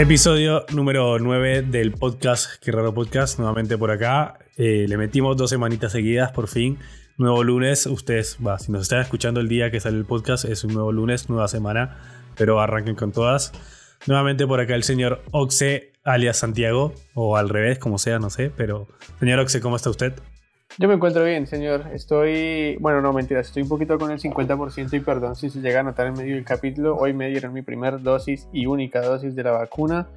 Episodio número 9 del podcast, Qué raro podcast, nuevamente por acá. Eh, le metimos dos semanitas seguidas, por fin. Nuevo lunes, ustedes, va, si nos están escuchando el día que sale el podcast, es un nuevo lunes, nueva semana, pero arranquen con todas. Nuevamente por acá el señor Oxe, alias Santiago, o al revés, como sea, no sé, pero señor Oxe, ¿cómo está usted? Yo me encuentro bien, señor. Estoy, bueno, no mentiras, estoy un poquito con el 50% y perdón si se llega a notar en medio del capítulo. Hoy me dieron mi primer dosis y única dosis de la vacuna.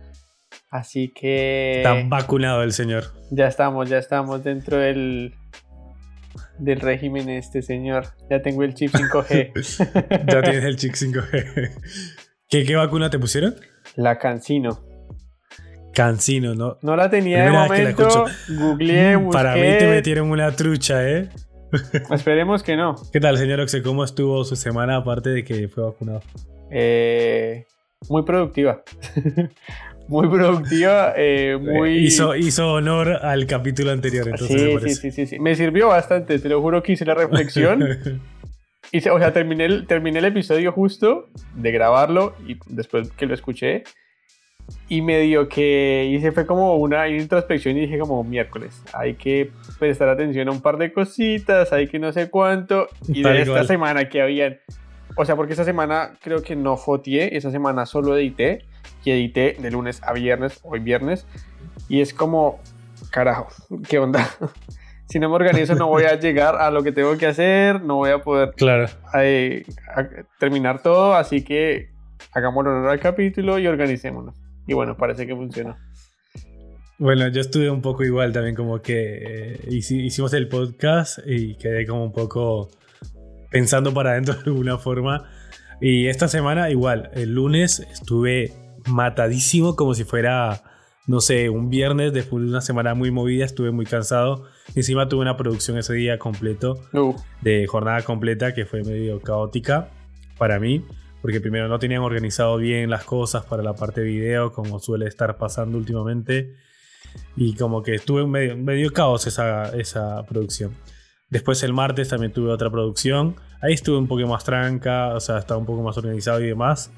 Así que... Está vacunado el señor. Ya estamos, ya estamos dentro del, del régimen este, señor. Ya tengo el chip 5G. ya tienes el chip 5G. ¿Qué, ¿Qué vacuna te pusieron? La Cancino. Cancino, ¿no? No la tenía de momento. Googleé, busqué. Mm, para mí te metieron una trucha, ¿eh? Esperemos que no. ¿Qué tal, señor Oxe? ¿Cómo estuvo su semana aparte de que fue vacunado? Eh, muy productiva. muy productiva, eh, muy... Hizo, hizo honor al capítulo anterior, entonces sí, me parece. Sí, sí, sí, sí. Me sirvió bastante, te lo juro que hice la reflexión. hice, o sea, terminé el, terminé el episodio justo de grabarlo y después que lo escuché y medio que hice fue como una introspección y dije como miércoles, hay que prestar atención a un par de cositas, hay que no sé cuánto, y de esta semana que habían, o sea, porque esta semana creo que no fotié, esa semana solo edité, y edité de lunes a viernes, hoy viernes, y es como, carajo, ¿qué onda? si no me organizo no voy a llegar a lo que tengo que hacer, no voy a poder claro. eh, a terminar todo, así que hagamos honor al capítulo y organicémonos. Y bueno, parece que funcionó. Bueno, yo estuve un poco igual también, como que eh, hicimos el podcast y quedé como un poco pensando para adentro de alguna forma. Y esta semana igual, el lunes estuve matadísimo como si fuera, no sé, un viernes después de una semana muy movida, estuve muy cansado. Encima tuve una producción ese día completo, uh. de jornada completa, que fue medio caótica para mí porque primero no tenían organizado bien las cosas para la parte de video, como suele estar pasando últimamente, y como que estuve en medio, medio caos esa, esa producción. Después el martes también tuve otra producción, ahí estuve un poco más tranca, o sea, estaba un poco más organizado y demás.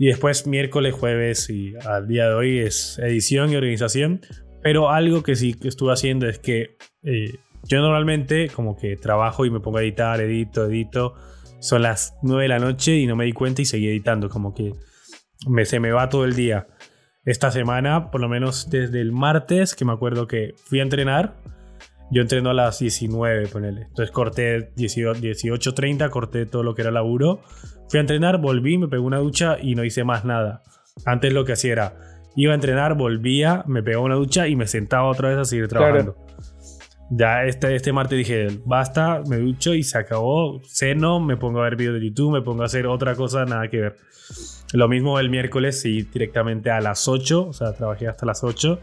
Y después miércoles, jueves y al día de hoy es edición y organización. Pero algo que sí que estuve haciendo es que eh, yo normalmente como que trabajo y me pongo a editar, edito, edito son las 9 de la noche y no me di cuenta y seguí editando, como que me, se me va todo el día. Esta semana, por lo menos desde el martes, que me acuerdo que fui a entrenar, yo entreno a las 19, ponele. Entonces corté 18.30, corté todo lo que era laburo. Fui a entrenar, volví, me pegó una ducha y no hice más nada. Antes lo que hacía era, iba a entrenar, volvía, me pegaba una ducha y me sentaba otra vez a seguir trabajando. Claro. Ya este, este martes dije, basta, me ducho y se acabó. Ceno, me pongo a ver videos de YouTube, me pongo a hacer otra cosa, nada que ver. Lo mismo el miércoles, sí, directamente a las 8, o sea, trabajé hasta las 8.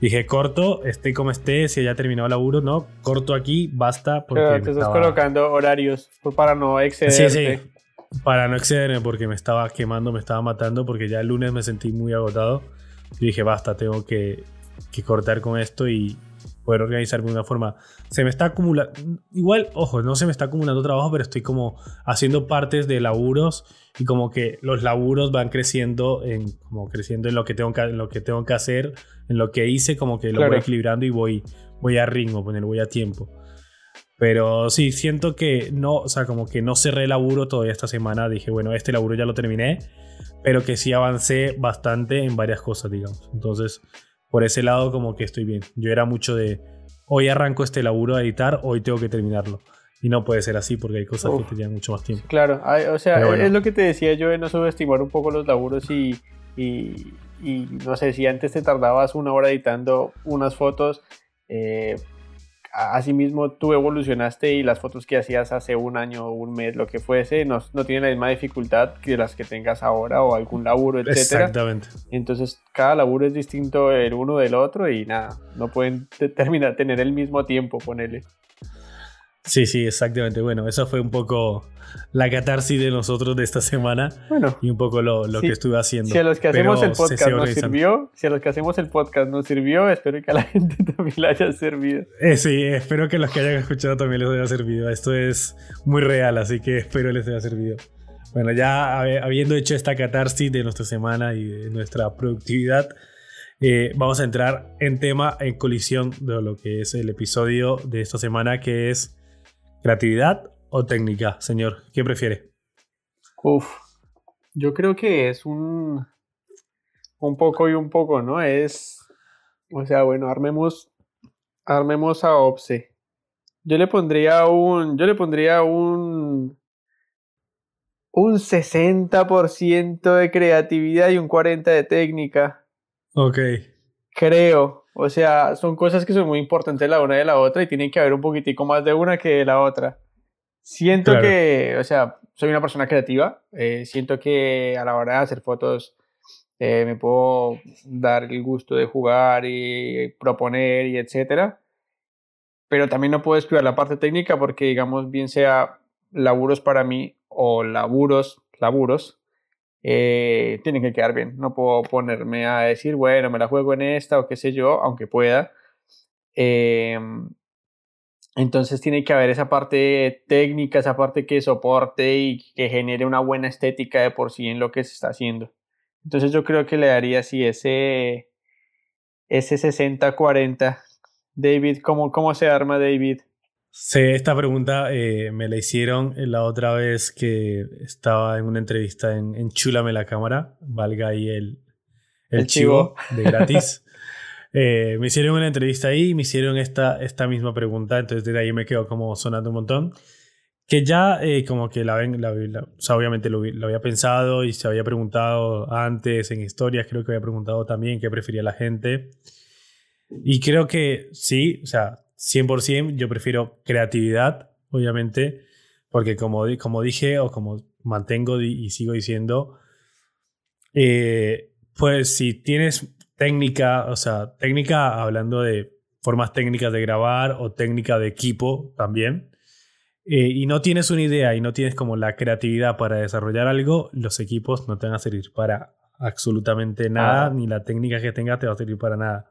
Dije, corto, esté como esté, si ya terminado el laburo, no, corto aquí, basta. Porque Pero te estás estaba... colocando horarios para no excederte. Sí, sí, para no excederme, porque me estaba quemando, me estaba matando, porque ya el lunes me sentí muy agotado. Y dije, basta, tengo que, que cortar con esto y, poder organizarme de una forma. Se me está acumulando, igual, ojo, no se me está acumulando trabajo, pero estoy como haciendo partes de laburos y como que los laburos van creciendo en, como creciendo en lo que tengo que, en lo que, tengo que hacer, en lo que hice, como que lo Claro. voy equilibrando y voy, voy a ritmo, poner, voy a tiempo. Pero sí, siento que no, o sea, como que no cerré el laburo todavía esta semana. Dije, bueno, este laburo ya lo terminé, pero que sí avancé bastante en varias cosas, digamos. Entonces, por ese lado, como que estoy bien. Yo era mucho de, hoy arranco este laburo a editar, hoy tengo que terminarlo. Y no puede ser así porque hay cosas Uf. que te llevan mucho más tiempo. Claro, o sea, bueno. es lo que te decía yo de no subestimar un poco los laburos y, y, y no sé, si antes te tardabas una hora editando unas fotos, eh, asimismo tú evolucionaste y las fotos que hacías hace un año o un mes, lo que fuese, no, no tienen la misma dificultad que las que tengas ahora o algún laburo, etcétera. Exactamente. Entonces, cada laburo es distinto el uno del otro y nada, no pueden te- terminar tener el mismo tiempo, ponele. Sí, sí, exactamente. Bueno, eso fue un poco la catarsis de nosotros de esta semana Bueno, y un poco lo, lo Sí. que estuve haciendo. Si a los que Pero hacemos el se podcast nos sirvió, si a los que hacemos el podcast nos sirvió, espero que a la gente también le haya servido. Eh, sí, espero que los que hayan escuchado también les haya servido. Esto es muy real, así que espero les haya servido. Bueno, ya habiendo hecho esta catarsis de nuestra semana y de nuestra productividad, eh, vamos a entrar en tema, en colisión de lo que es el episodio de esta semana, que es creatividad o técnica, señor. ¿Qué prefiere? Uf, yo creo que es un, un poco y un poco, ¿no? Es, o sea, bueno, armemos, armemos a OPSE. Yo le pondría un, yo le pondría un, un 60% de creatividad y un 40% de técnica. Ok. Creo. O sea, son cosas que son muy importantes la una de la otra y tienen que haber un poquitico más de una que de la otra. Siento que, o sea, soy una persona creativa. Eh, siento que a la hora de hacer fotos eh, me puedo dar el gusto de jugar y proponer y etcétera pero también no puedo descuidar la parte técnica porque, digamos, bien sea laburos para mí o laburos, laburos, eh, tienen que quedar bien. No puedo ponerme a decir, bueno, me la juego en esta o qué sé yo, aunque pueda. Em, entonces tiene que haber esa parte técnica, esa parte que soporte y que genere una buena estética de por sí en lo que se está haciendo. Entonces yo creo que le daría así ese, ese 60-40 David, ¿cómo, cómo se arma David? Sí, esta pregunta eh, me la hicieron la otra vez que estaba en una entrevista en, en Chúlame la cámara, valga ahí el, el, chivo. de gratis. Eh, me hicieron una entrevista ahí y me hicieron esta, esta misma pregunta, entonces desde ahí me quedo como sonando un montón. Que ya eh, como que la ven, la, o sea, obviamente lo, lo, había pensado y se había preguntado antes en historias, creo que había preguntado también qué prefería la gente. Y creo que sí, o sea, 100% yo prefiero creatividad, obviamente, porque como, como dije o como mantengo y sigo diciendo, eh, pues si tienes técnica, o sea, técnica hablando de formas técnicas de grabar o técnica de equipo también, eh, y no tienes una idea y no tienes como la creatividad para desarrollar algo, los equipos no te van a servir para absolutamente nada, ni la técnica que tengas te va a servir para nada.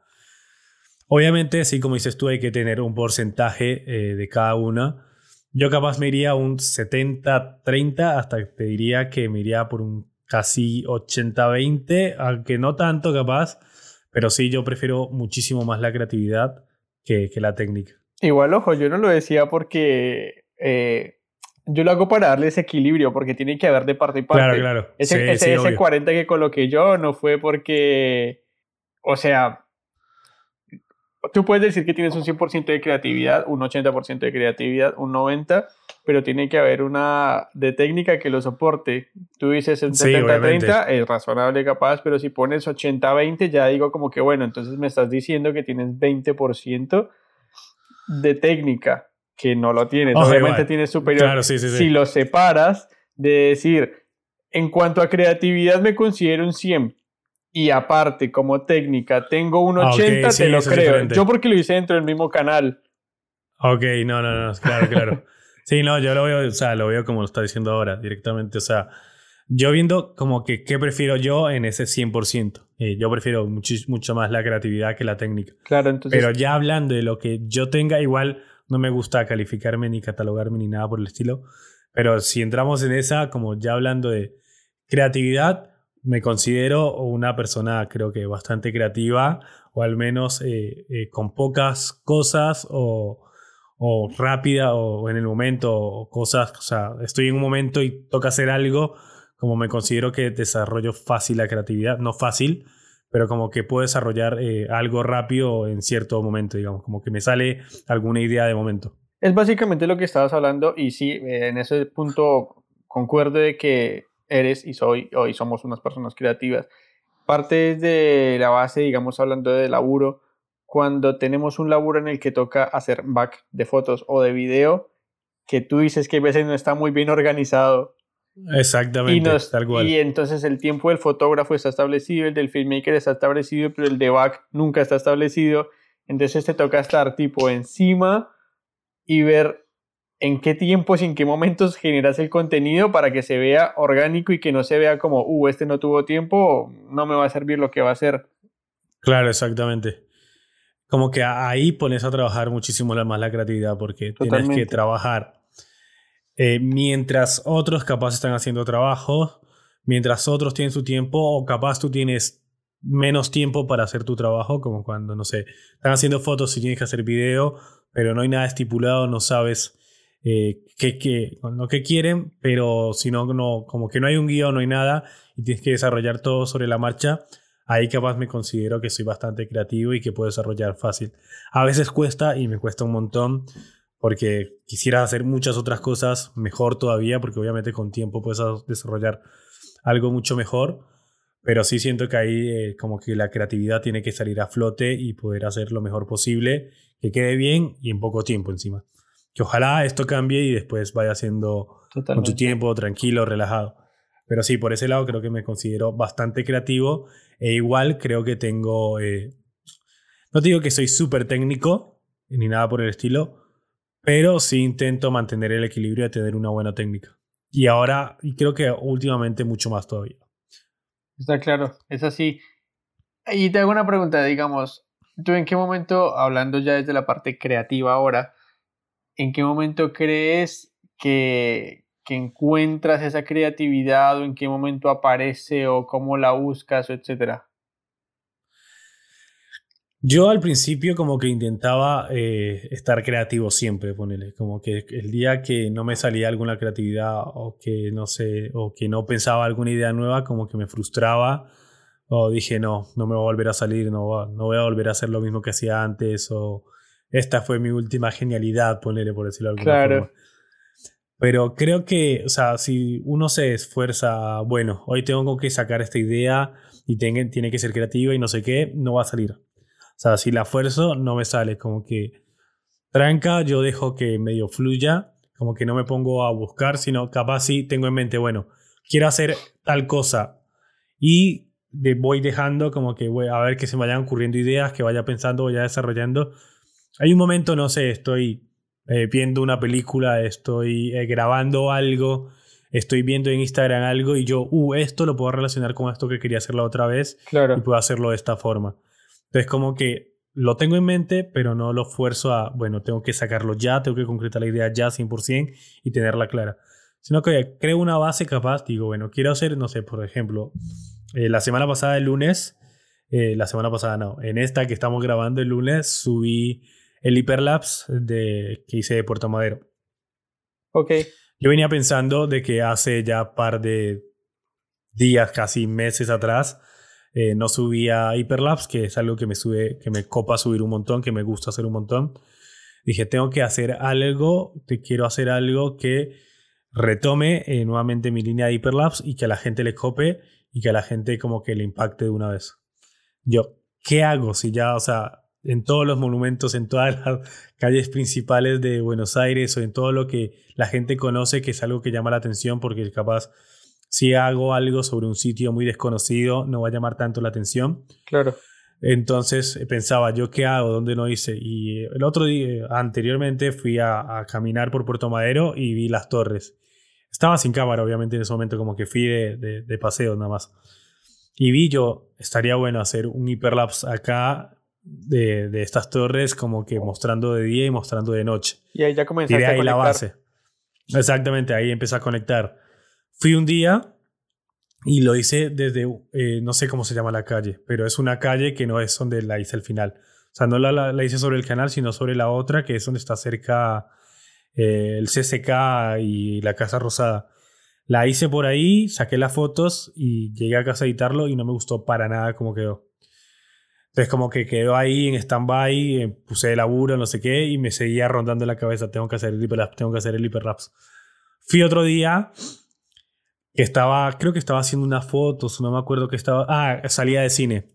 Obviamente, sí, como dices tú, hay que tener un porcentaje eh, de cada una. Yo capaz me iría un 70-30, hasta te diría que me iría por un casi 80-20, aunque no tanto capaz, pero sí, yo prefiero muchísimo más la creatividad que, que la técnica. Igual, ojo, yo no lo decía porque eh, yo lo hago para darle ese equilibrio, porque tiene que haber de parte y parte. Claro, claro. Ese, ese, ese 40 que coloqué yo no fue porque, o sea, tú puedes decir que tienes un 100% de creatividad, un 80% de creatividad, un 90%, pero tiene que haber una de técnica que lo soporte. Tú dices un 70-30, es razonable capaz, pero si pones 80-20, ya digo como que bueno, entonces me estás diciendo que tienes 20% de técnica, que no lo tienes. Obviamente tienes superior. Claro, sí, sí, si lo separas, de decir, en cuanto a creatividad me considero un 100, y aparte como técnica tengo un 80, ah, te lo creo. Yo porque lo hice dentro del mismo canal. Ok, no, no, no, claro, claro. sí, no, yo lo veo, o sea, lo veo como lo está diciendo ahora, directamente, o sea, yo viendo como que qué prefiero yo en ese 100%. Eh, yo prefiero mucho, mucho más la creatividad que la técnica. Claro, entonces... Pero ya hablando de lo que yo tenga, igual no me gusta calificarme ni catalogarme ni nada por el estilo. Pero si entramos en esa, como ya hablando de creatividad, me considero una persona creo que bastante creativa o al menos eh, eh, con pocas cosas o, rápida o en el momento o cosas, o sea, estoy en un momento y toca hacer algo, como me considero que desarrollo fácil la creatividad, no fácil, pero como que puedo desarrollar eh, algo rápido en cierto momento, digamos, como que me sale alguna idea de momento. Es básicamente lo que estabas hablando y sí, en ese punto concuerdo de que eres y soy hoy somos unas personas creativas. Parte de la base, digamos, hablando de laburo, cuando tenemos un laburo en el que toca hacer back de fotos o de video, que tú dices que a veces no está muy bien organizado. Exactamente, y, tal cual. y entonces el tiempo del fotógrafo está establecido, el del filmmaker está establecido, pero el de back nunca está establecido. Entonces te toca estar tipo encima y ver en qué tiempos y en qué momentos generas el contenido para que se vea orgánico y que no se vea como, uh, este no tuvo tiempo, no me va a servir lo que va a hacer. Claro, exactamente. Como que ahí pones a trabajar muchísimo más la creatividad porque tienes que trabajar eh, mientras otros capaz están haciendo trabajo, mientras otros tienen su tiempo, o capaz tú tienes menos tiempo para hacer tu trabajo, como cuando, no sé, están haciendo fotos y tienes que hacer video, pero no hay nada estipulado, no sabes eh, lo que quieren, pero si no, como que no hay un guion, no hay nada, y tienes que desarrollar todo sobre la marcha, ahí capaz me considero que soy bastante creativo y que puedo desarrollar fácil. A veces cuesta y me cuesta un montón porque quisiera hacer muchas otras cosas mejor todavía, porque obviamente con tiempo puedes desarrollar algo mucho mejor, pero sí siento que ahí eh, como que la creatividad tiene que salir a flote y poder hacer lo mejor posible, que quede bien y en poco tiempo encima. Que ojalá esto cambie y después vaya siendo con tu tiempo, tranquilo, relajado. Pero sí, por ese lado creo que me considero bastante creativo e igual creo que tengo... Eh, no te digo que soy súper técnico, ni nada por el estilo, pero sí intento mantener el equilibrio de tener una buena técnica. Y ahora, y creo que últimamente mucho más todavía. Está claro, es así. Y te hago una pregunta, digamos, ¿tú en qué momento, hablando ya desde la parte creativa ahora, en qué momento crees que, que encuentras esa creatividad o en qué momento aparece o cómo la buscas etcétera? Yo al principio como que intentaba eh, estar creativo siempre, ponele, como que el día que no me salía alguna creatividad o que no sé, o que no pensaba alguna idea nueva, como que me frustraba o dije no, no me va a volver a salir, no, no voy a volver a hacer lo mismo que hacía antes o esta fue mi última genialidad, ponele por decirlo de alguna claro. forma. Pero creo que, o sea, si uno se esfuerza, bueno, hoy tengo que sacar esta idea y tiene, tiene que ser creativa y no sé qué, no va a salir. O sea, si la esfuerzo, no me sale. Como que tranca, yo dejo que medio fluya, como que no me pongo a buscar, sino capaz sí tengo en mente, bueno, quiero hacer tal cosa y voy dejando como que voy a ver que se me vayan ocurriendo ideas, que vaya pensando, vaya desarrollando. Hay un momento, no sé, estoy eh, viendo una película, estoy eh, grabando algo, estoy viendo en Instagram algo y yo, uh, esto lo puedo relacionar con esto que quería hacer la otra vez claro. y puedo hacerlo de esta forma. Entonces, como que lo tengo en mente, pero no lo esfuerzo a, bueno, tengo que sacarlo ya, tengo que concretar la idea ya 100% y tenerla clara. Sino que creo una base capaz, digo, bueno, quiero hacer, no sé, por ejemplo, eh, la semana pasada, el lunes, eh, la semana pasada no, en esta que estamos grabando el lunes, subí el hiperlapse de, que hice de Puerto Madero. Ok. Yo venía pensando de que hace ya par de días, casi meses atrás, eh, no subía Hyperlapse, que es algo que me sube, que me copa subir un montón, que me gusta hacer un montón. Dije, tengo que hacer algo, te quiero hacer algo que retome eh, nuevamente mi línea de Hyperlapse y que a la gente le cope y que a la gente como que le impacte de una vez. Yo, ¿qué hago si ya, o sea, en todos los monumentos, en todas las calles principales de Buenos Aires o en todo lo que la gente conoce, que es algo que llama la atención porque capaz si hago algo sobre un sitio muy desconocido, no va a llamar tanto la atención. Claro. Entonces eh, pensaba, ¿yo qué hago? ¿Dónde no hice? Y el otro día, anteriormente, fui a, caminar por Puerto Madero y vi las torres. Estaba sin cámara, obviamente, en ese momento, como que fui de, de, paseo nada más. Y vi yo, estaría bueno hacer un hiperlapse acá de, de, estas torres, como que mostrando de día y mostrando de noche. Y ahí ya comenzaste ahí la base. Exactamente, ahí empecé a conectar. Fui un día y lo hice desde, eh, no sé cómo se llama la calle, pero es una calle que no es donde la hice al final. O sea, no la, la, hice sobre el canal, sino sobre la otra, que es donde está cerca eh, el CCK y la Casa Rosada. La hice por ahí, saqué las fotos y llegué a casa a editarlo y no me gustó para nada cómo quedó. Entonces como que quedó ahí en stand-by, eh, puse de laburo, no sé qué, y me seguía rondando la cabeza, tengo que hacer el hiperlapse, tengo que hacer el hiperlapse. Fui otro día que estaba, creo que estaba haciendo unas fotos, no me acuerdo que estaba, ah, salía de cine,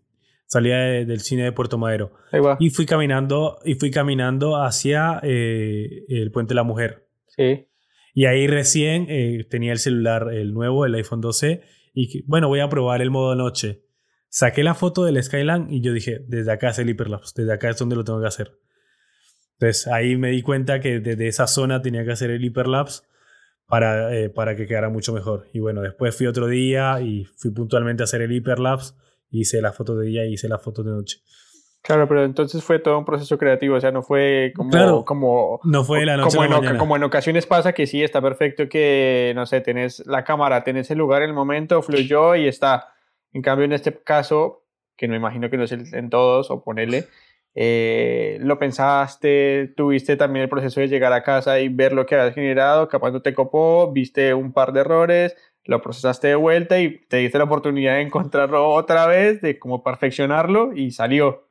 salía del cine de Puerto Madero. Y fui caminando, y fui caminando hacia eh, el Puente de la Mujer. Sí. Y ahí recién eh, tenía el celular, el nuevo, el iPhone 12, y bueno, voy a probar el modo noche. Saqué la foto del Skyline y yo dije, desde acá es el hiperlapse, desde acá es donde lo tengo que hacer. Entonces ahí me di cuenta que desde esa zona tenía que hacer el hiperlapse para, eh, para que quedara mucho mejor. Y bueno, después fui otro día y fui puntualmente a hacer el hiperlapse, hice la foto de día y hice la foto de noche. Claro, pero entonces fue todo un proceso creativo, o sea, no fue como... como no fue la noche como, en, mañana. como en ocasiones pasa que sí, está perfecto que, no sé, tenés la cámara, tenés el lugar, el momento, fluyó y está. En cambio, en este caso, que no imagino que no es en todos, o ponele, eh, lo pensaste, tuviste también el proceso de llegar a casa y ver lo que habías generado, capaz no te copó, viste un par de errores, lo procesaste de vuelta y te diste la oportunidad de encontrarlo otra vez, de cómo perfeccionarlo y salió.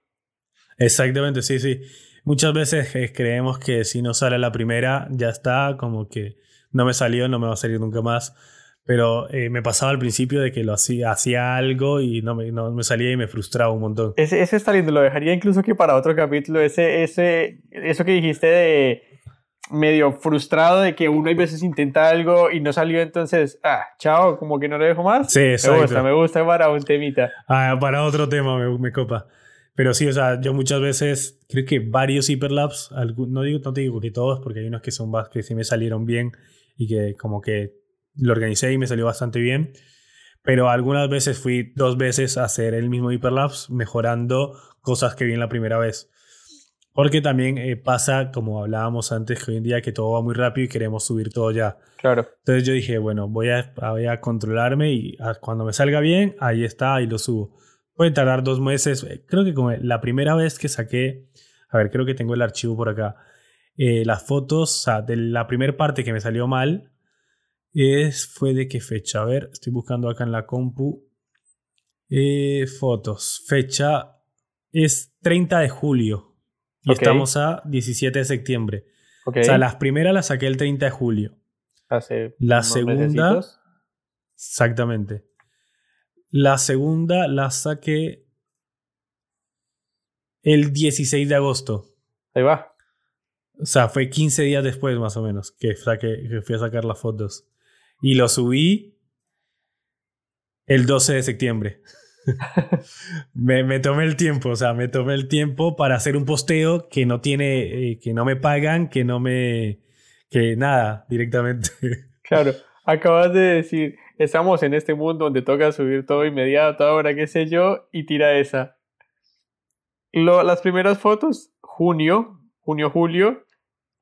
Exactamente, sí, sí. Muchas veces eh, creemos que si no sale la primera, ya está, como que no me salió, no me va a salir nunca más. Pero eh, me pasaba al principio de que lo hacía, hacía algo y no me, no me, salía y me frustraba un montón. Ese, ese está lindo, lo dejaría incluso que para otro capítulo, ese, ese, eso que dijiste de medio frustrado de que uno a veces intenta algo y no salió, entonces, ah, chao, como que no lo dejo más. Sí, exacto. Me gusta, me gusta para un temita. Ah, para otro tema me, me copa. Pero sí, o sea, yo muchas veces creo que varios hiperlapse, no digo, no te digo que todos, porque hay unos que son más que sí me salieron bien y que como que lo organicé y me salió bastante bien. Pero algunas veces fui dos veces a hacer el mismo hiperlapse, mejorando cosas que vi en la primera vez. Porque también eh, pasa, como hablábamos antes, que hoy en día que todo va muy rápido y queremos subir todo ya. Claro. Entonces yo dije, bueno, voy a, voy a controlarme y cuando me salga bien, ahí está, ahí lo subo. Puede tardar dos meses. Eh, creo que como la primera vez que saqué, a ver, creo que tengo el archivo por acá. Eh, las fotos, o sea, de la primera parte que me salió mal, es, ¿Fue de qué fecha? A ver, estoy buscando acá en la compu. Eh, fotos. Fecha es 30 de julio. Y estamos a 17 de septiembre. O sea, las primeras las saqué el 30 de julio. Hace la segunda. Exactamente. La segunda la saqué el 16 de agosto. Ahí va. O sea, fue 15 días después más o menos que, que fui a sacar las fotos. Y lo subí el 12 de septiembre. me, tomé el tiempo, o sea, me tomé el tiempo para hacer un posteo que no tiene, eh, que no me pagan, que no me, que nada, directamente. claro, acabas de decir, estamos en este mundo donde toca subir todo inmediato, ahora qué sé yo, y tira esa. Lo, las primeras fotos, junio, junio, julio,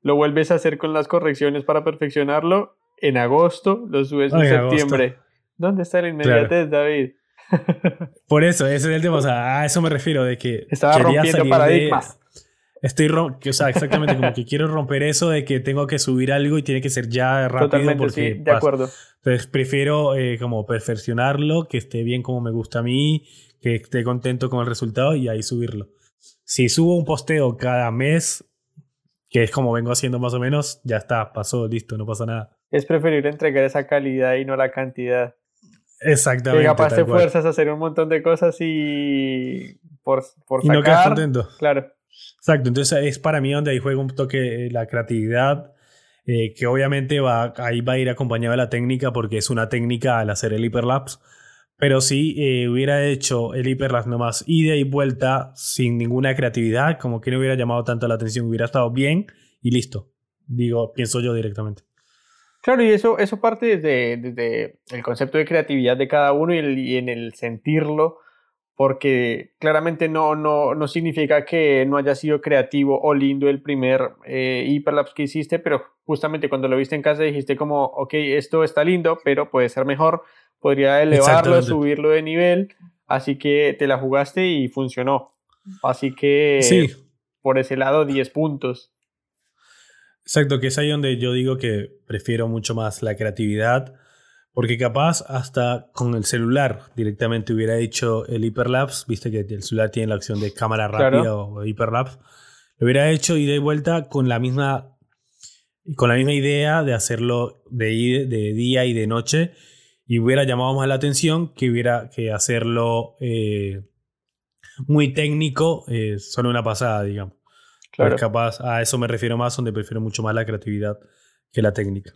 lo vuelves a hacer con las correcciones para perfeccionarlo en agosto, lo subes en septiembre. ¿Dónde está la inmediatez, David? Por eso, ese es el tema. O sea, a eso me refiero, de que. Estaba rompiendo paradigmas. Estoy o sea, exactamente, como que quiero romper eso de que tengo que subir algo y tiene que ser ya rápido. Totalmente, porque, sí, de acuerdo. Entonces prefiero eh, como perfeccionarlo, que esté bien como me gusta a mí, que esté contento con el resultado y ahí subirlo. Si subo un posteo cada mes, que es como vengo haciendo más o menos, ya está, pasó, listo, no pasa nada es preferible entregar esa calidad y no la cantidad. Exactamente. Que capaz te fuerzas a hacer un montón de cosas y por, por sacar, y no quedas contento. Claro. Exacto, entonces es para mí donde ahí juega un toque la creatividad, eh, que obviamente va, ahí va a ir acompañado de la técnica porque es una técnica al hacer el hiperlapse. Pero si eh, hubiera hecho el hiperlapse nomás ida y vuelta sin ninguna creatividad, como que no hubiera llamado tanto la atención, hubiera estado bien y listo. Digo, pienso yo directamente. Claro, y eso, eso parte desde, desde el concepto de creatividad de cada uno y, en el sentirlo, porque claramente no, no, no, significa que no haya sido creativo o lindo el primer eh, hiperlapse que hiciste, pero justamente cuando lo viste en casa dijiste como, ok, esto está lindo, pero puede ser mejor, podría elevarlo, subirlo de nivel, así que te la jugaste y funcionó. Así que por ese lado 10 puntos. Exacto, que es ahí donde yo digo que prefiero mucho más la creatividad, porque capaz hasta con el celular directamente hubiera hecho el hiperlapse, viste que el celular tiene la opción de cámara rápida o hiperlapse, lo hubiera hecho y de vuelta con la misma con la misma idea de hacerlo de, de día y de noche y hubiera llamado más la atención que hubiera que hacerlo eh, muy técnico eh, solo una pasada, digamos. Claro. capaz, a eso me refiero más, donde prefiero mucho más la creatividad que la técnica.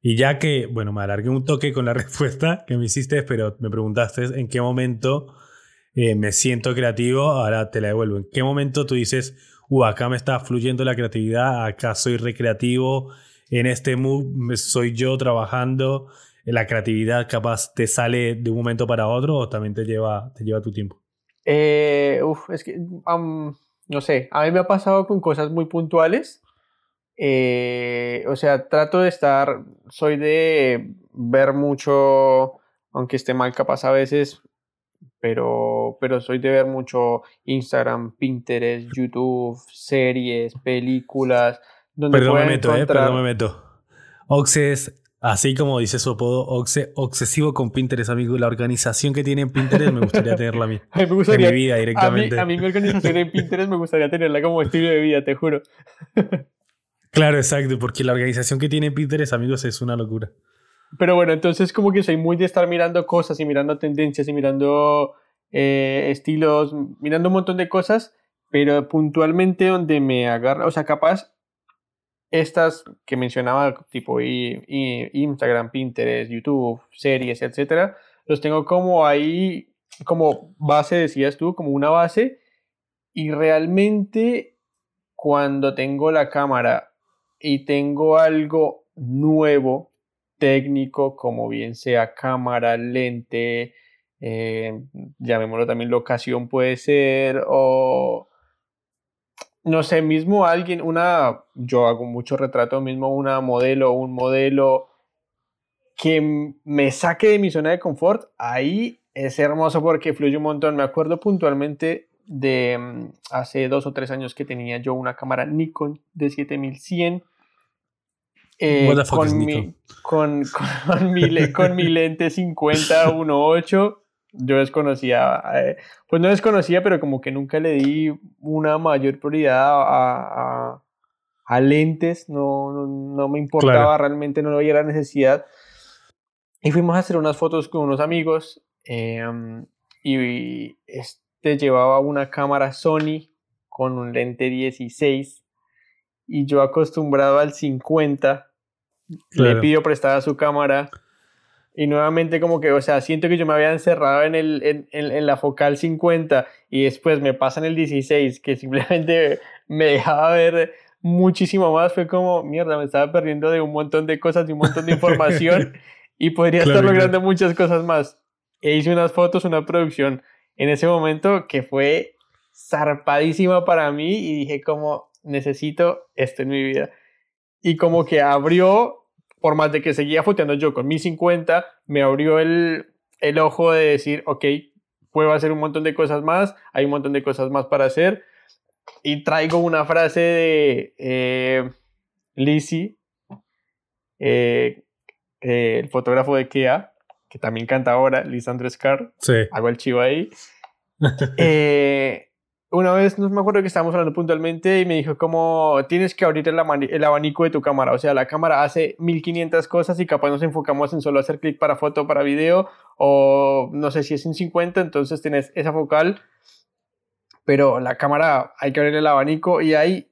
Y ya que, bueno, me alargué un toque con la respuesta que me hiciste, pero me preguntaste en qué momento eh, me siento creativo, ahora te la devuelvo. ¿En qué momento tú dices, uh, acá me está fluyendo la creatividad, acá soy recreativo, en este mood soy yo trabajando, la creatividad capaz te sale de un momento para otro o también te lleva, te lleva tu tiempo? Eh, uf, es que, no sé, a mí me ha pasado con cosas muy puntuales. Eh, o sea, trato de estar, soy de ver mucho, aunque esté mal capaz a veces, pero, pero soy de ver mucho Instagram, Pinterest, YouTube, series, películas. Donde perdón, me meto, eh, perdón, me meto. Oxe es, así como dice su apodo, obsesivo con Pinterest, amigo. La organización que tiene en Pinterest me gustaría tenerla a mí. me gustaría, en mi vida directamente. A mí, a mí mi organización en Pinterest me gustaría tenerla como estilo de vida, te juro. claro, exacto, porque la organización que tiene Pinterest, amigos, es una locura. Pero bueno, entonces como que soy muy de estar mirando cosas y mirando tendencias y mirando eh, estilos, mirando un montón de cosas, pero puntualmente donde me agarra, o sea, capaz estas que mencionaba, tipo Instagram, Pinterest, YouTube, series, etcétera, los tengo como ahí, como base, decías tú, como una base, y realmente cuando tengo la cámara y tengo algo nuevo técnico, como bien sea cámara, lente, eh, llamémoslo también locación puede ser, o no sé, mismo alguien, una, yo hago mucho retrato, mismo una modelo, un modelo que me saque de mi zona de confort, ahí es hermoso porque fluye un montón. Me acuerdo puntualmente de mm, hace dos o tres años que tenía yo una cámara Nikon de 7100 eh, con, mi, con, con, mi, con mi lente 50-1.8, yo desconocía, eh, pues no desconocía, pero como que nunca le di una mayor prioridad a, a, lentes, no, no, me importaba, realmente no había la necesidad. Y fuimos a hacer unas fotos con unos amigos em, y este llevaba una cámara Sony con un lente 16 y yo acostumbrado al 50 le pido prestada su cámara y nuevamente como que, o sea, siento que yo me había encerrado en, el, en, en, la focal 50 y después me pasan el 16 que simplemente me dejaba ver muchísimo más, fue como, mierda, me estaba perdiendo de un montón de cosas, y un montón de información y podría estar logrando muchas cosas más. E hice unas fotos, una producción en ese momento que fue zarpadísima para mí y dije como, necesito esto en mi vida. Y como que abrió por más de que seguía foteando yo con mi 50, me abrió el, el ojo de decir, ok, puedo hacer un montón de cosas más, hay un montón de cosas más para hacer. Y traigo una frase de eh, Lizzie, eh, eh, el fotógrafo de Kea, que también canta ahora, Lisandro Scar. Sí. Hago el chivo ahí. eh, una vez, no me acuerdo que estábamos hablando puntualmente y me dijo como tienes que abrir el, el, abanico de tu cámara. O sea, la cámara hace 1500 cosas y capaz nos enfocamos en solo hacer clic para foto, para video o no sé si es en 50, entonces tienes esa focal. Pero la cámara hay que abrir el abanico y hay,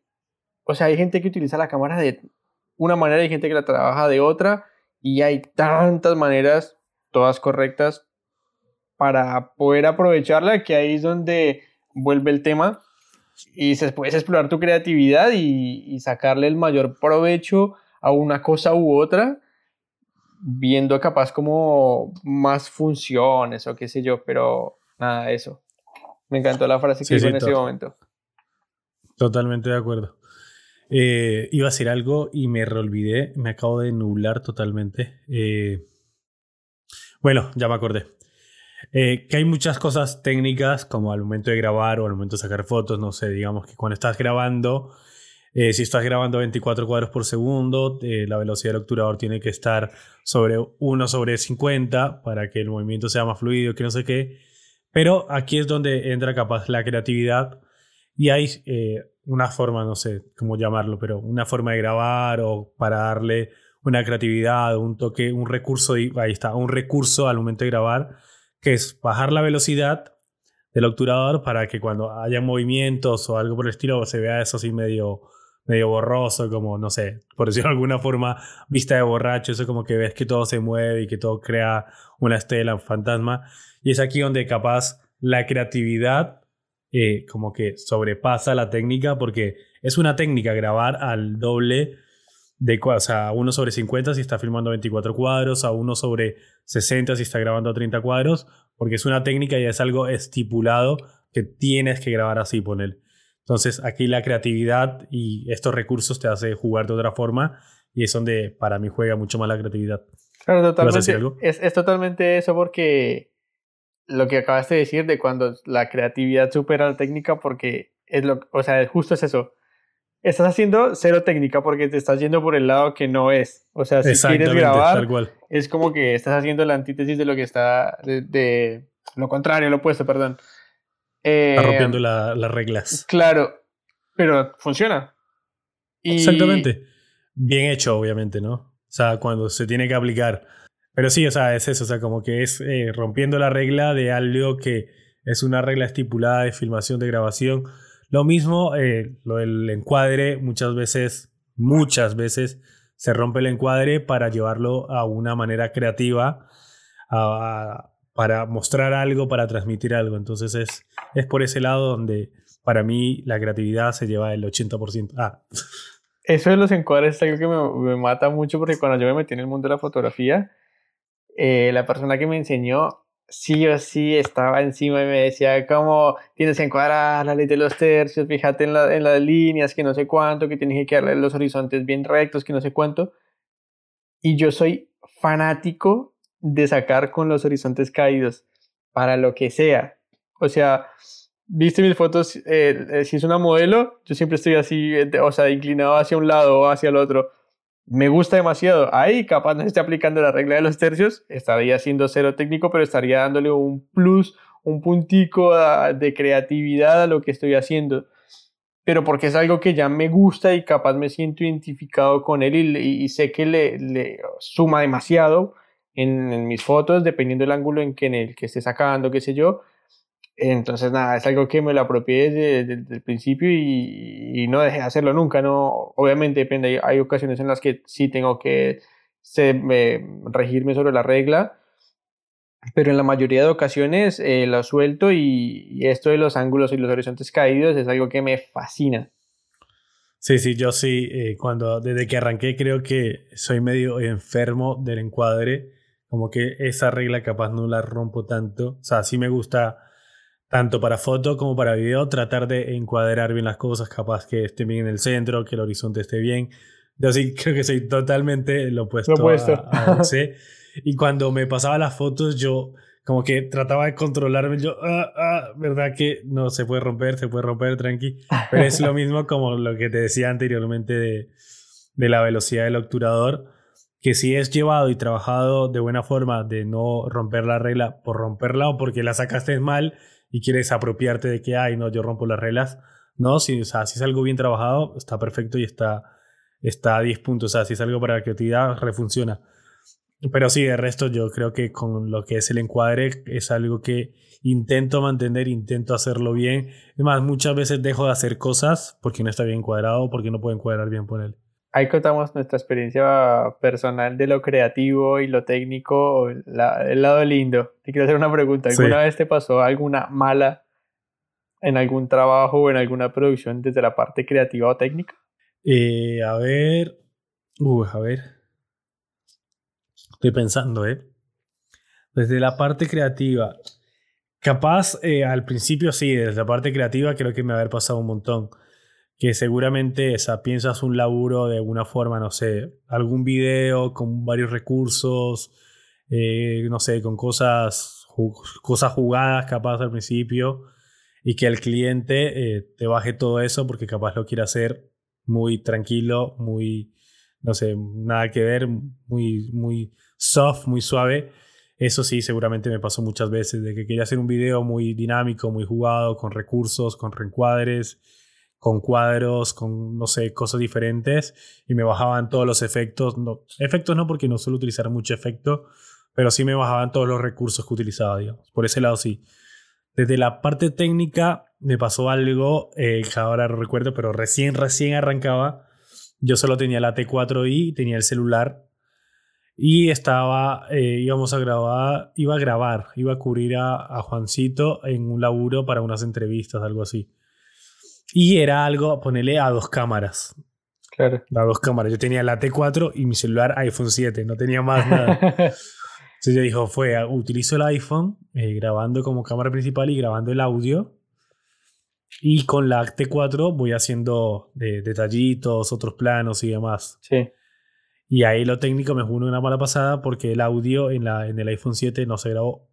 o sea, hay gente que utiliza la cámara de una manera y gente que la trabaja de otra y hay tantas maneras, todas correctas, para poder aprovecharla que ahí es donde vuelve el tema y se puedes explorar tu creatividad y, sacarle el mayor provecho a una cosa u otra, viendo capaz como más funciones o qué sé yo, pero nada, eso. Me encantó la frase que hizo en ese momento. Totalmente de acuerdo. Eh, iba a decir algo y me reolvidé, me acabo de nublar totalmente. Eh, bueno, ya me acordé. Eh, que hay muchas cosas técnicas, como al momento de grabar o al momento de sacar fotos, no sé, digamos que cuando estás grabando, eh, si estás grabando 24 cuadros por segundo, eh, la velocidad del obturador tiene que estar sobre 1 sobre 50 para que el movimiento sea más fluido, que no sé qué. Pero aquí es donde entra capaz la creatividad y hay una forma, no sé cómo llamarlo, pero una forma de grabar o para darle una creatividad, un toque, un recurso, ahí está, un recurso al momento de grabar que es bajar la velocidad del obturador para que cuando haya movimientos o algo por el estilo se vea eso así medio, medio borroso, como, no sé, por decirlo de alguna forma, vista de borracho, eso como que ves que todo se mueve y que todo crea una estela, un fantasma. Y es aquí donde capaz la creatividad eh, como que sobrepasa la técnica porque es una técnica grabar al doble de, o sea, a 1 sobre 50 si está filmando 24 cuadros, a 1 sobre 60 si está grabando 30 cuadros, porque es una técnica y es algo estipulado que tienes que grabar así, poner. Entonces aquí la creatividad y estos recursos te hace jugar de otra forma y es donde para mí juega mucho más la creatividad. Claro, totalmente. Es, es totalmente eso porque lo que acabaste de decir de cuando la creatividad supera la técnica porque es lo, o sea, justo es eso. Estás haciendo cero técnica porque te estás yendo por el lado que no es. O sea, si quieres grabar, es como que estás haciendo la antítesis de lo que está, de, lo contrario, lo opuesto, perdón. Eh, está rompiendo las reglas. Claro, pero funciona. Exactamente. Bien hecho, obviamente, ¿no? O sea, cuando se tiene que aplicar. Pero sí, o sea, es eso, o sea, como que es eh, rompiendo la regla de algo que es una regla estipulada de filmación, de grabación lo mismo, eh, lo del encuadre, muchas veces, muchas veces se rompe el encuadre para llevarlo a una manera creativa, para mostrar algo, para transmitir algo. Entonces es, es por ese lado donde para mí la creatividad se lleva el 80%. Ah. Eso de los encuadres es algo que me, mata mucho porque cuando yo me metí en el mundo de la fotografía, eh, la persona que me enseñó sí o sí estaba encima y me decía como tienes que encuadrar la ley de los tercios, fíjate en, la, en las líneas, que no sé cuánto, que tienes que quedarle los horizontes bien rectos, que no sé cuánto. Y yo soy fanático de sacar con los horizontes caídos para lo que sea. O sea, viste mis fotos, eh, eh, si es una modelo, yo siempre estoy así, eh, o sea, inclinado hacia un lado o hacia el otro me gusta demasiado. Ahí capaz no esté aplicando la regla de los tercios, estaría haciendo cero técnico, pero estaría dándole un plus, un puntico de creatividad a lo que estoy haciendo. Pero porque es algo que ya me gusta y capaz me siento identificado con él y, sé que le, suma demasiado en, en, mis fotos, dependiendo del ángulo en que, en el que esté sacando, qué sé yo. Entonces, nada, es algo que me lo apropié desde, el principio y, no dejé de hacerlo nunca, ¿no? Obviamente depende, hay, ocasiones en las que sí tengo que regirme sobre la regla, pero en la mayoría de ocasiones eh, lo suelto y, esto de los ángulos y los horizontes caídos es algo que me fascina. Sí, sí, yo sí, eh, cuando desde que arranqué creo que soy medio enfermo del encuadre, como que esa regla capaz no la rompo tanto, o sea, sí me gusta tanto para foto como para video, tratar de encuadrar bien las cosas, capaz que esté bien en el centro, que el horizonte esté bien. Yo sí creo que soy totalmente lo opuesto, A, y cuando me pasaba las fotos, yo como que trataba de controlarme, yo, ah, ah, verdad que no se puede romper, se puede romper, tranqui. Pero es lo mismo como lo que te decía anteriormente de, de la velocidad del obturador, que si es llevado y trabajado de buena forma, de no romper la regla por romperla o porque la sacaste mal, y quieres apropiarte de que, ay, no, yo rompo las reglas. No, si, o sea, si es algo bien trabajado, está perfecto y está, está a 10 puntos. O sea, si es algo para la creatividad, refunciona. Pero sí, de resto yo creo que con lo que es el encuadre es algo que intento mantener, intento hacerlo bien. Es más, muchas veces dejo de hacer cosas porque no está bien encuadrado, porque no puedo encuadrar bien por él ahí contamos nuestra experiencia personal de lo creativo y lo técnico, el lado lindo. Te quiero hacer una pregunta. ¿Alguna vez te pasó alguna mala en algún trabajo o en alguna producción desde la parte creativa o técnica? Eh, a ver. Uh, a ver. Estoy pensando, ¿eh? Desde la parte creativa. Capaz, eh, al principio sí, desde la parte creativa creo que me va a haber pasado un montón que seguramente esa, piensas un laburo de alguna forma, no sé, algún video con varios recursos, eh, no sé, con cosas, cosas jugadas capaz al principio y que el cliente eh, te baje todo eso porque capaz lo quiere hacer muy tranquilo, muy, no sé, nada que ver, muy, muy soft, muy suave. Eso sí, seguramente me pasó muchas veces, de que quería hacer un video muy dinámico, muy jugado, con recursos, con reencuadres con cuadros, con, no sé, cosas diferentes y me bajaban todos los efectos. No, efectos no porque no suelo utilizar mucho efecto, pero sí me bajaban todos los recursos que utilizaba, digamos. Por ese lado sí. Desde la parte técnica me pasó algo eh, ahora no recuerdo, pero recién, recién arrancaba. Yo solo tenía la T4i, tenía el celular y estaba, eh, íbamos a grabar, iba a grabar, iba a cubrir a, a Juancito en un laburo para unas entrevistas, algo así. Y era algo, ponerle a dos cámaras. Claro. A dos cámaras. Yo tenía la T4 y mi celular iPhone 7, no tenía más nada. Entonces yo dijo, fue, utilizo el iPhone eh, grabando como cámara principal y grabando el audio. Y con la T4 voy haciendo detallitos, otros planos y demás. Sí. Y ahí lo técnico me jugó una mala pasada porque el audio en, la, en el iPhone 7 no se grabó.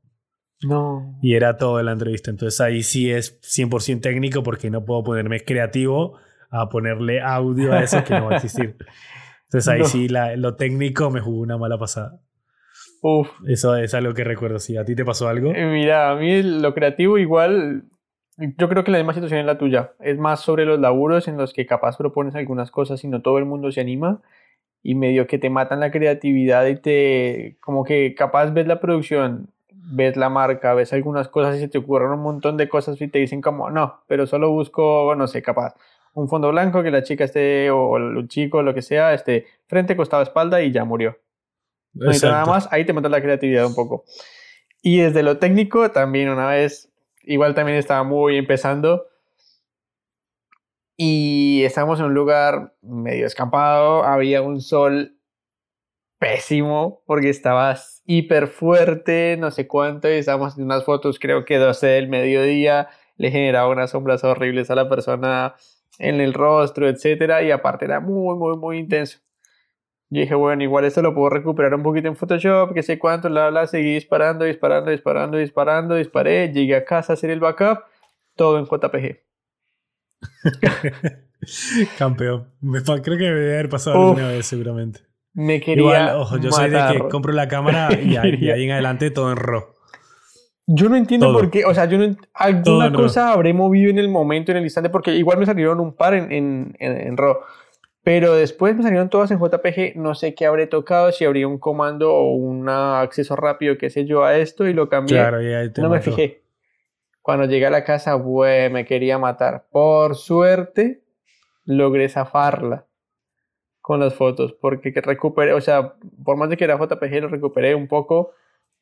No. Y era todo la entrevista. Entonces ahí sí es 100% técnico porque no puedo ponerme creativo a ponerle audio a eso que no va a existir. Entonces ahí sí lo técnico me jugó una mala pasada. Uf. Eso es algo que recuerdo. Sí, ¿a ti te pasó algo? Eh, mira, a mí lo creativo igual, yo creo que la misma situación es la tuya. Es más sobre los laburos en los que capaz propones algunas cosas y no todo el mundo se anima y medio que te matan la creatividad y te como que capaz ves la producción, ves la marca, ves algunas cosas y se te ocurren un montón de cosas y te dicen como no, pero solo busco, no sé, capaz un fondo blanco que la chica esté o el chico, lo que sea, esté frente, costado, espalda y ya murió. No nada más, ahí te mata la creatividad un poco. Y desde lo técnico también una vez, igual también estaba muy empezando y estábamos en un lugar medio escampado, había un sol pésimo porque estabas hiper fuerte, no sé cuánto, y estábamos en unas fotos, creo que 12 del mediodía, le generaba unas sombras horribles a la persona en el rostro, etcétera, y aparte era muy, muy, muy intenso. Yo dije, bueno, igual esto lo puedo recuperar un poquito en Photoshop, que sé cuánto, la, la, seguí disparando, disparando, disparando, disparando, disparé, llegué a casa a hacer el backup, todo en JPG. Campeón. creo que me debe haber pasado alguna vez, seguramente. Me quería. Igual, ojo, yo soy de que compro la cámara y, ahí, en adelante todo en RAW. Yo no entiendo por qué, o sea, yo no, alguna cosa habré movido en el momento, en el instante, porque igual me salieron un par en, en, en, RAW, pero después me salieron todas en JPG, no sé qué habré tocado, si habría un comando o un acceso rápido, qué sé yo, a esto y lo cambié. Claro, y ahí te no me fijé. Cuando llegué a la casa, güey, me quería matar. Por suerte, logré zafarla con las fotos, porque recuperé, o sea, por más de que era JPG, lo recuperé un poco,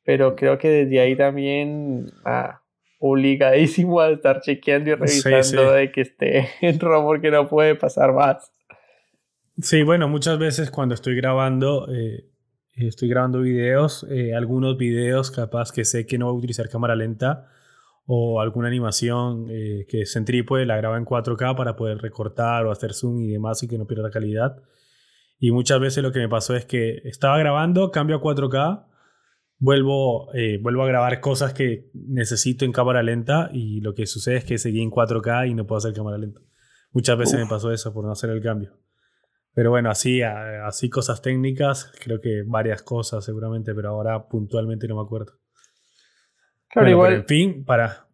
pero creo que desde ahí también ah, obligadísimo a estar chequeando y revisando de que esté en RAW porque no puede pasar más. Sí, bueno, muchas veces cuando estoy grabando, eh, estoy grabando videos, eh, algunos videos capaz que sé que no voy a utilizar cámara lenta, o alguna animación eh, que es en trípode, la graba en 4K para poder recortar o hacer zoom y demás y que no pierda la calidad. Y muchas veces lo que me pasó es que estaba grabando, cambio a 4K, vuelvo, eh, vuelvo a grabar cosas que necesito en cámara lenta y lo que sucede es que seguí en 4K y no puedo hacer cámara lenta. Muchas veces me pasó eso por no hacer el cambio. Pero bueno, así, así cosas técnicas, creo que varias cosas seguramente, pero ahora puntualmente no me acuerdo igual. en fin, para.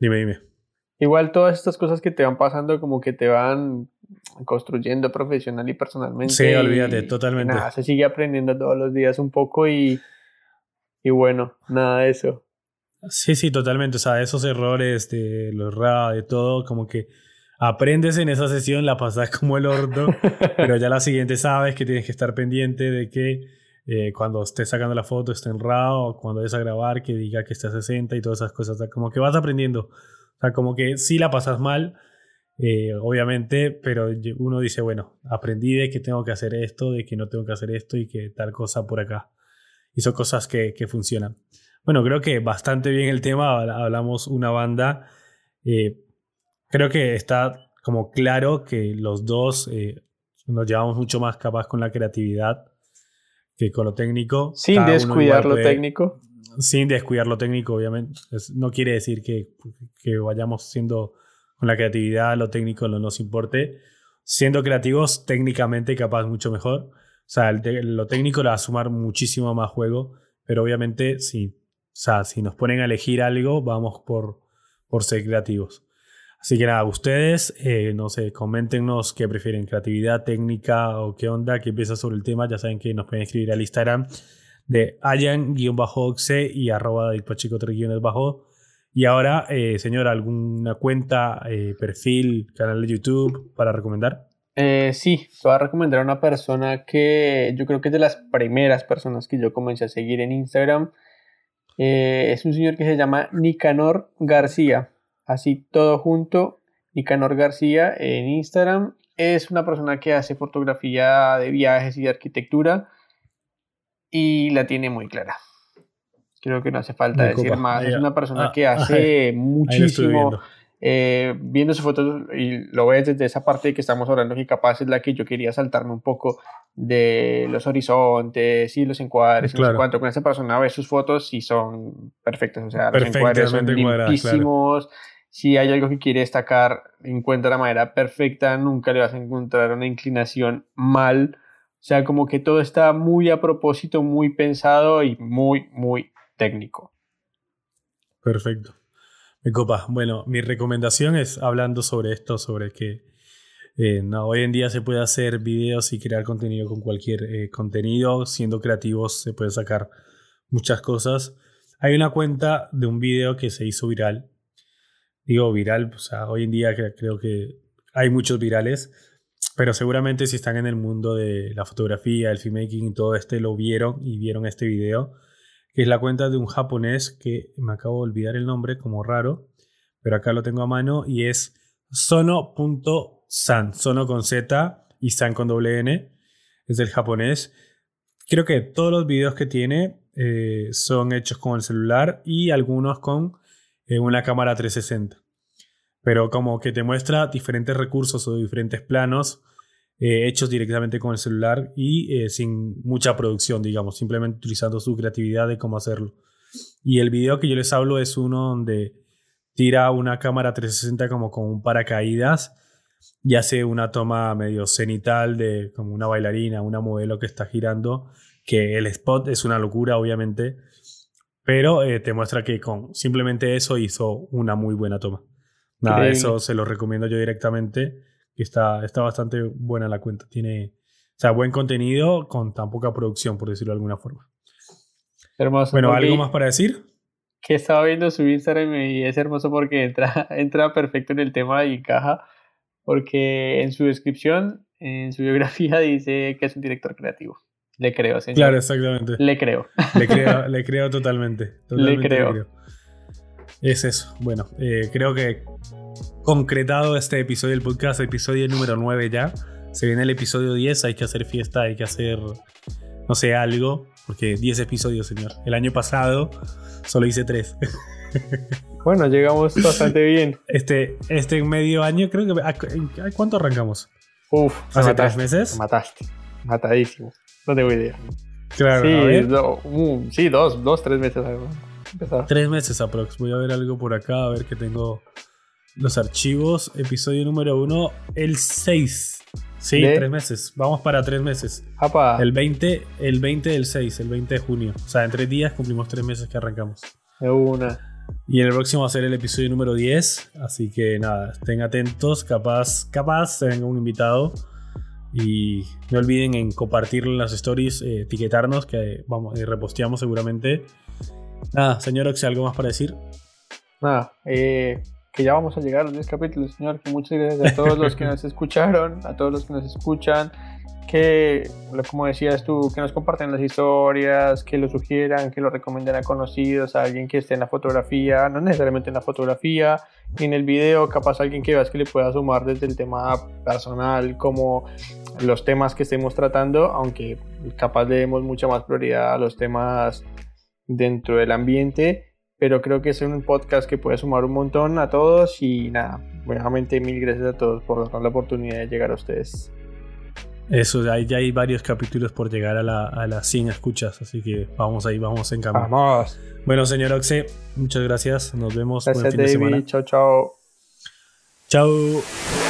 Dime, dime. Igual todas estas cosas que te van pasando, como que te van construyendo profesional y personalmente. Sí, olvídate, totalmente. Nada, se sigue aprendiendo todos los días un poco y. Y bueno, nada de eso. Sí, sí, totalmente. O sea, esos errores de los RA, de todo, como que aprendes en esa sesión, la pasas como el orto, pero ya la siguiente sabes que tienes que estar pendiente de que eh, cuando estés sacando la foto esté en RAW, cuando vayas a grabar que diga que esté a 60 y todas esas cosas. como que vas aprendiendo. O sea, como que sí la pasas mal, eh, obviamente, pero uno dice, bueno, aprendí de que tengo que hacer esto, de que no tengo que hacer esto y que tal cosa por acá. Y son cosas que, que funcionan. Bueno, creo que bastante bien el tema. Hablamos una banda. Eh, creo que está como claro que los dos nos llevamos mucho más capaz con la creatividad que con lo técnico. Sin descuidar lo técnico. Sin descuidar lo técnico, obviamente. no quiere decir que, que, vayamos siendo con la creatividad, lo técnico no nos importe. Siendo creativos, técnicamente capaz mucho mejor. O sea, lo técnico le va a sumar muchísimo más juego, pero obviamente sí. O sea, si nos ponen a elegir algo, vamos por, por ser creativos. Así que nada, ustedes, eh, no sé, coméntenos qué prefieren, creatividad, técnica o qué onda, qué piensan sobre el tema. Ya saben que nos pueden escribir al Instagram de ayan-oxe y arroba bajo Y ahora, eh, señor, ¿alguna cuenta, eh, perfil, canal de YouTube para recomendar? Eh, sí, voy a recomendar a una persona que yo creo que es de las primeras personas que yo comencé a seguir en Instagram. es un señor que se llama Nicanor García así todo junto. Nicanor García en Instagram es una persona que hace fotografía de viajes y de arquitectura y la tiene muy clara. Creo que no hace falta decir más. Es una persona ah, que hace muchísimo eh, viendo su foto y lo ves desde esa parte que estamos hablando que capaz es la que yo quería saltarme un poco de los horizontes y los encuadres claro. no cuanto con esa persona ves sus fotos y son perfectos o sea los encuadres son limpísimos. Si hay algo que quiere destacar encuentra la manera perfecta nunca le vas a encontrar una inclinación mal. O sea como que todo está muy a propósito muy pensado y muy muy técnico perfecto me copa. Bueno, mi recomendación es hablando sobre esto, sobre que eh, hoy en día se puede hacer videos y crear contenido con cualquier eh, contenido. Siendo creativos se puede sacar muchas cosas. Hay una cuenta de un video que se hizo viral. Digo viral, o sea, hoy en día creo que hay muchos virales, pero seguramente si están en el mundo de la fotografía, el filmmaking y todo este, lo vieron y vieron este video que es la cuenta de un japonés que me acabo de olvidar el nombre como raro, pero acá lo tengo a mano y es sono.san, sono con Z y san con doble es del japonés. Creo que todos los videos que tiene eh, son hechos con el celular y algunos con eh, una cámara 360. Pero como que te muestra diferentes recursos o diferentes planos eh, hechos directamente con el celular y eh, sin mucha producción, digamos, simplemente utilizando su creatividad de cómo hacerlo. Y el video que yo les hablo es uno donde tira una cámara 360 como con un paracaídas y hace una toma medio cenital de como una bailarina, una modelo que está girando, que el spot es una locura, obviamente, pero eh, te muestra que con simplemente eso hizo una muy buena toma. Nada, eso se lo recomiendo yo directamente está, está bastante buena la cuenta. Tiene, o sea, buen contenido con tan poca producción, por decirlo de alguna forma. Hermoso. Bueno, ¿algo más para decir? Que estaba viendo su Instagram y es hermoso porque entra, entra perfecto en el tema y encaja. Porque en su descripción, en su biografía, dice que es un director creativo. Le creo, señor. Claro, exactamente. Le creo. Le creo, le creo totalmente, Le creo. Es eso. Bueno, eh, creo que concretado este episodio del podcast, episodio número 9 ya. Se viene el episodio 10, hay que hacer fiesta, hay que hacer, no sé, algo, porque 10 episodios, señor. El año pasado solo hice 3. Bueno, llegamos bastante bien. Este, este medio año, creo que. ¿a, cuánto arrancamos? Uf, ¿hace tres meses? Mataste. Matadísimo. No tengo idea. Claro, sí, uh, sí dos, dos, tres meses. Tres meses aprox. Voy a ver algo por acá, a ver que tengo los archivos, episodio número uno, el 6. Sí, tres meses. Vamos para tres meses. El 20, el 20 del 6, el 20 de junio. O sea, en tres días cumplimos tres meses que arrancamos. De una. Y en el próximo va a ser el episodio número 10. Así que nada, estén atentos. Capaz, capaz se venga un invitado. Y no olviden en compartirlo en las stories, eh, etiquetarnos, que vamos, reposteamos seguramente. Nada, señor Oxe, ¿algo más para decir? Nada, eh, que ya vamos a llegar a los 10 capítulos, señor. Que muchas gracias a todos los que nos escucharon, a todos los que nos escuchan. Que, como decías tú, que nos comparten las historias, que lo sugieran, que lo recomienden a conocidos, a alguien que esté en la fotografía, no necesariamente en la fotografía, ni en el video, capaz alguien que veas que le pueda sumar desde el tema personal, como los temas que estemos tratando, aunque capaz le demos mucha más prioridad a los temas dentro del ambiente pero creo que es un podcast que puede sumar un montón a todos y nada, nuevamente mil gracias a todos por darnos la oportunidad de llegar a ustedes. Eso, ya hay varios capítulos por llegar a, la, a las 100 escuchas, así que vamos ahí, vamos en camino. Vamos. Bueno, señor Oxe, muchas gracias, nos vemos. Gracias, David. Chao, chao. Chao.